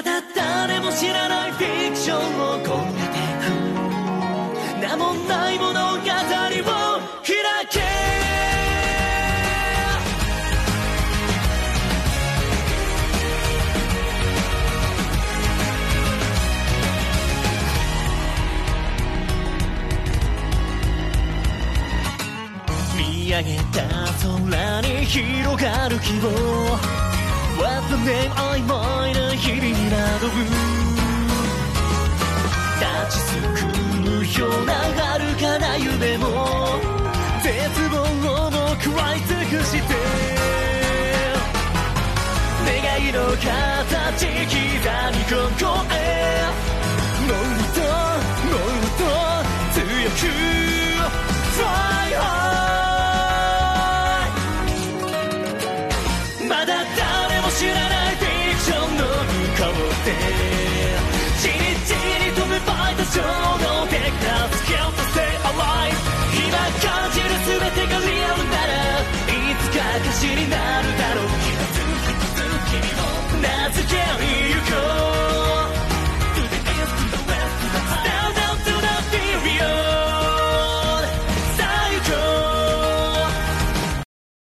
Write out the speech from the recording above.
まだ誰も知らないフィクションを込めてく名もない物語を開け。見上げた空に広がる希望。What's the name 曖昧な日々になど立ちすくむような遥かな夢も絶望も食らい尽くして願いの形刻みここへもっともっと強く Fly high てじりじり飛びばいた衝動的なスキルとせ alive 今感じる全てがリアルならいつか歌詞になる。